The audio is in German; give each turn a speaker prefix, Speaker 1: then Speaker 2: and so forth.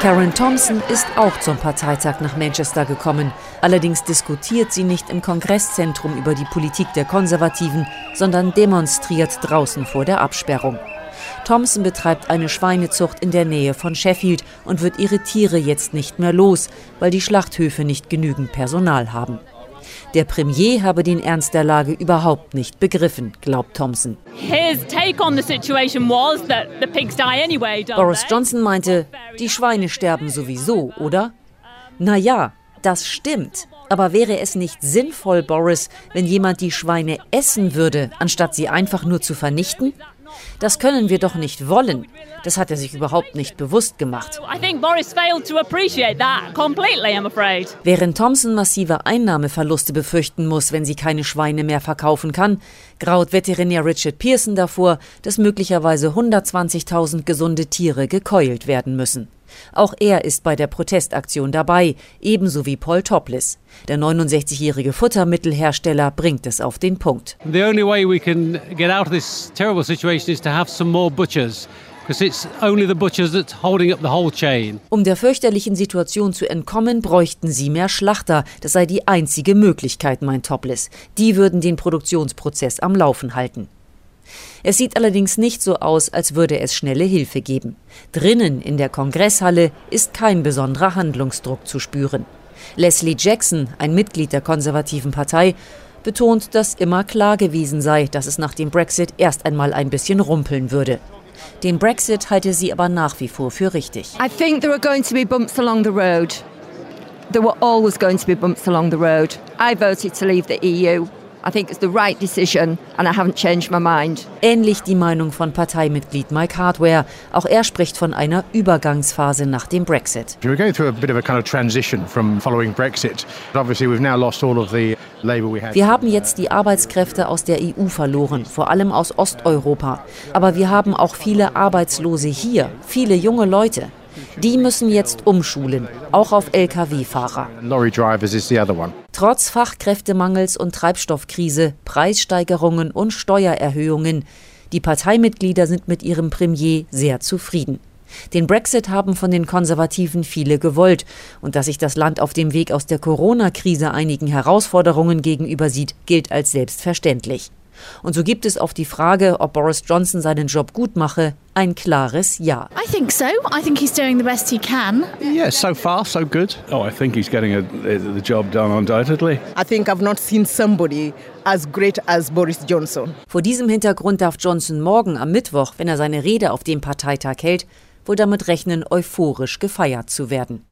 Speaker 1: Karen Thompson ist auch zum Parteitag nach Manchester gekommen. Allerdings diskutiert sie nicht im Kongresszentrum über die Politik der Konservativen, sondern demonstriert draußen vor der Absperrung. Thompson betreibt eine Schweinezucht in der Nähe von Sheffield und wird ihre Tiere jetzt nicht mehr los, weil die Schlachthöfe nicht genügend Personal haben. Der Premier habe den Ernst der Lage überhaupt nicht begriffen, glaubt Thompson. Boris Johnson meinte, die Schweine sterben sowieso, oder? Na ja, das stimmt. Aber wäre es nicht sinnvoll, Boris, wenn jemand die Schweine essen würde, anstatt sie einfach nur zu vernichten? Das können wir doch nicht wollen. Das hat er sich überhaupt nicht bewusst gemacht. Während Thompson massive Einnahmeverluste befürchten muss, wenn sie keine Schweine mehr verkaufen kann, graut Veterinär Richard Pearson davor, dass möglicherweise 120.000 gesunde Tiere gekeult werden müssen. Auch er ist bei der Protestaktion dabei, ebenso wie Paul Topless. Der 69-jährige Futtermittelhersteller bringt es auf den Punkt. The only way we can get out of this terrible situation is to have some more butchers. Um der fürchterlichen Situation zu entkommen, bräuchten sie mehr Schlachter. Das sei die einzige Möglichkeit, meint Topless. Die würden den Produktionsprozess am Laufen halten. Es sieht allerdings nicht so aus, als würde es schnelle Hilfe geben. Drinnen in der Kongresshalle ist kein besonderer Handlungsdruck zu spüren. Leslie Jackson, ein Mitglied der konservativen Partei, betont, dass immer klar gewesen sei, dass es nach dem Brexit erst einmal ein bisschen rumpeln würde. Den Brexit halte sie aber nach wie vor für richtig. I think there are going to be bumps along the road. There were always going to be bumps along the road. I voted to leave the EU. I think it's the right decision and I haven't changed my mind. Ähnlich die Meinung von Parteimitglied Mike Hardware. Auch er spricht von einer Übergangsphase nach dem Brexit. We're going through a bit of a kind of transition from following Brexit. Obviously we've now lost all of the wir haben jetzt die Arbeitskräfte aus der EU verloren, vor allem aus Osteuropa. Aber wir haben auch viele Arbeitslose hier, viele junge Leute. Die müssen jetzt umschulen, auch auf Lkw-Fahrer. Trotz Fachkräftemangels und Treibstoffkrise, Preissteigerungen und Steuererhöhungen, die Parteimitglieder sind mit ihrem Premier sehr zufrieden. Den Brexit haben von den Konservativen viele gewollt, und dass sich das Land auf dem Weg aus der Corona-Krise einigen Herausforderungen gegenüber sieht, gilt als selbstverständlich. Und so gibt es auf die Frage, ob Boris Johnson seinen Job gut mache, ein klares Ja. I think so. I think he's doing the best he can. Yeah, so far so good. Oh, I think he's getting a, the job done undoubtedly. I think I've not seen somebody as great as Boris Johnson. Vor diesem Hintergrund darf Johnson morgen am Mittwoch, wenn er seine Rede auf dem Parteitag hält, wohl damit rechnen, euphorisch gefeiert zu werden.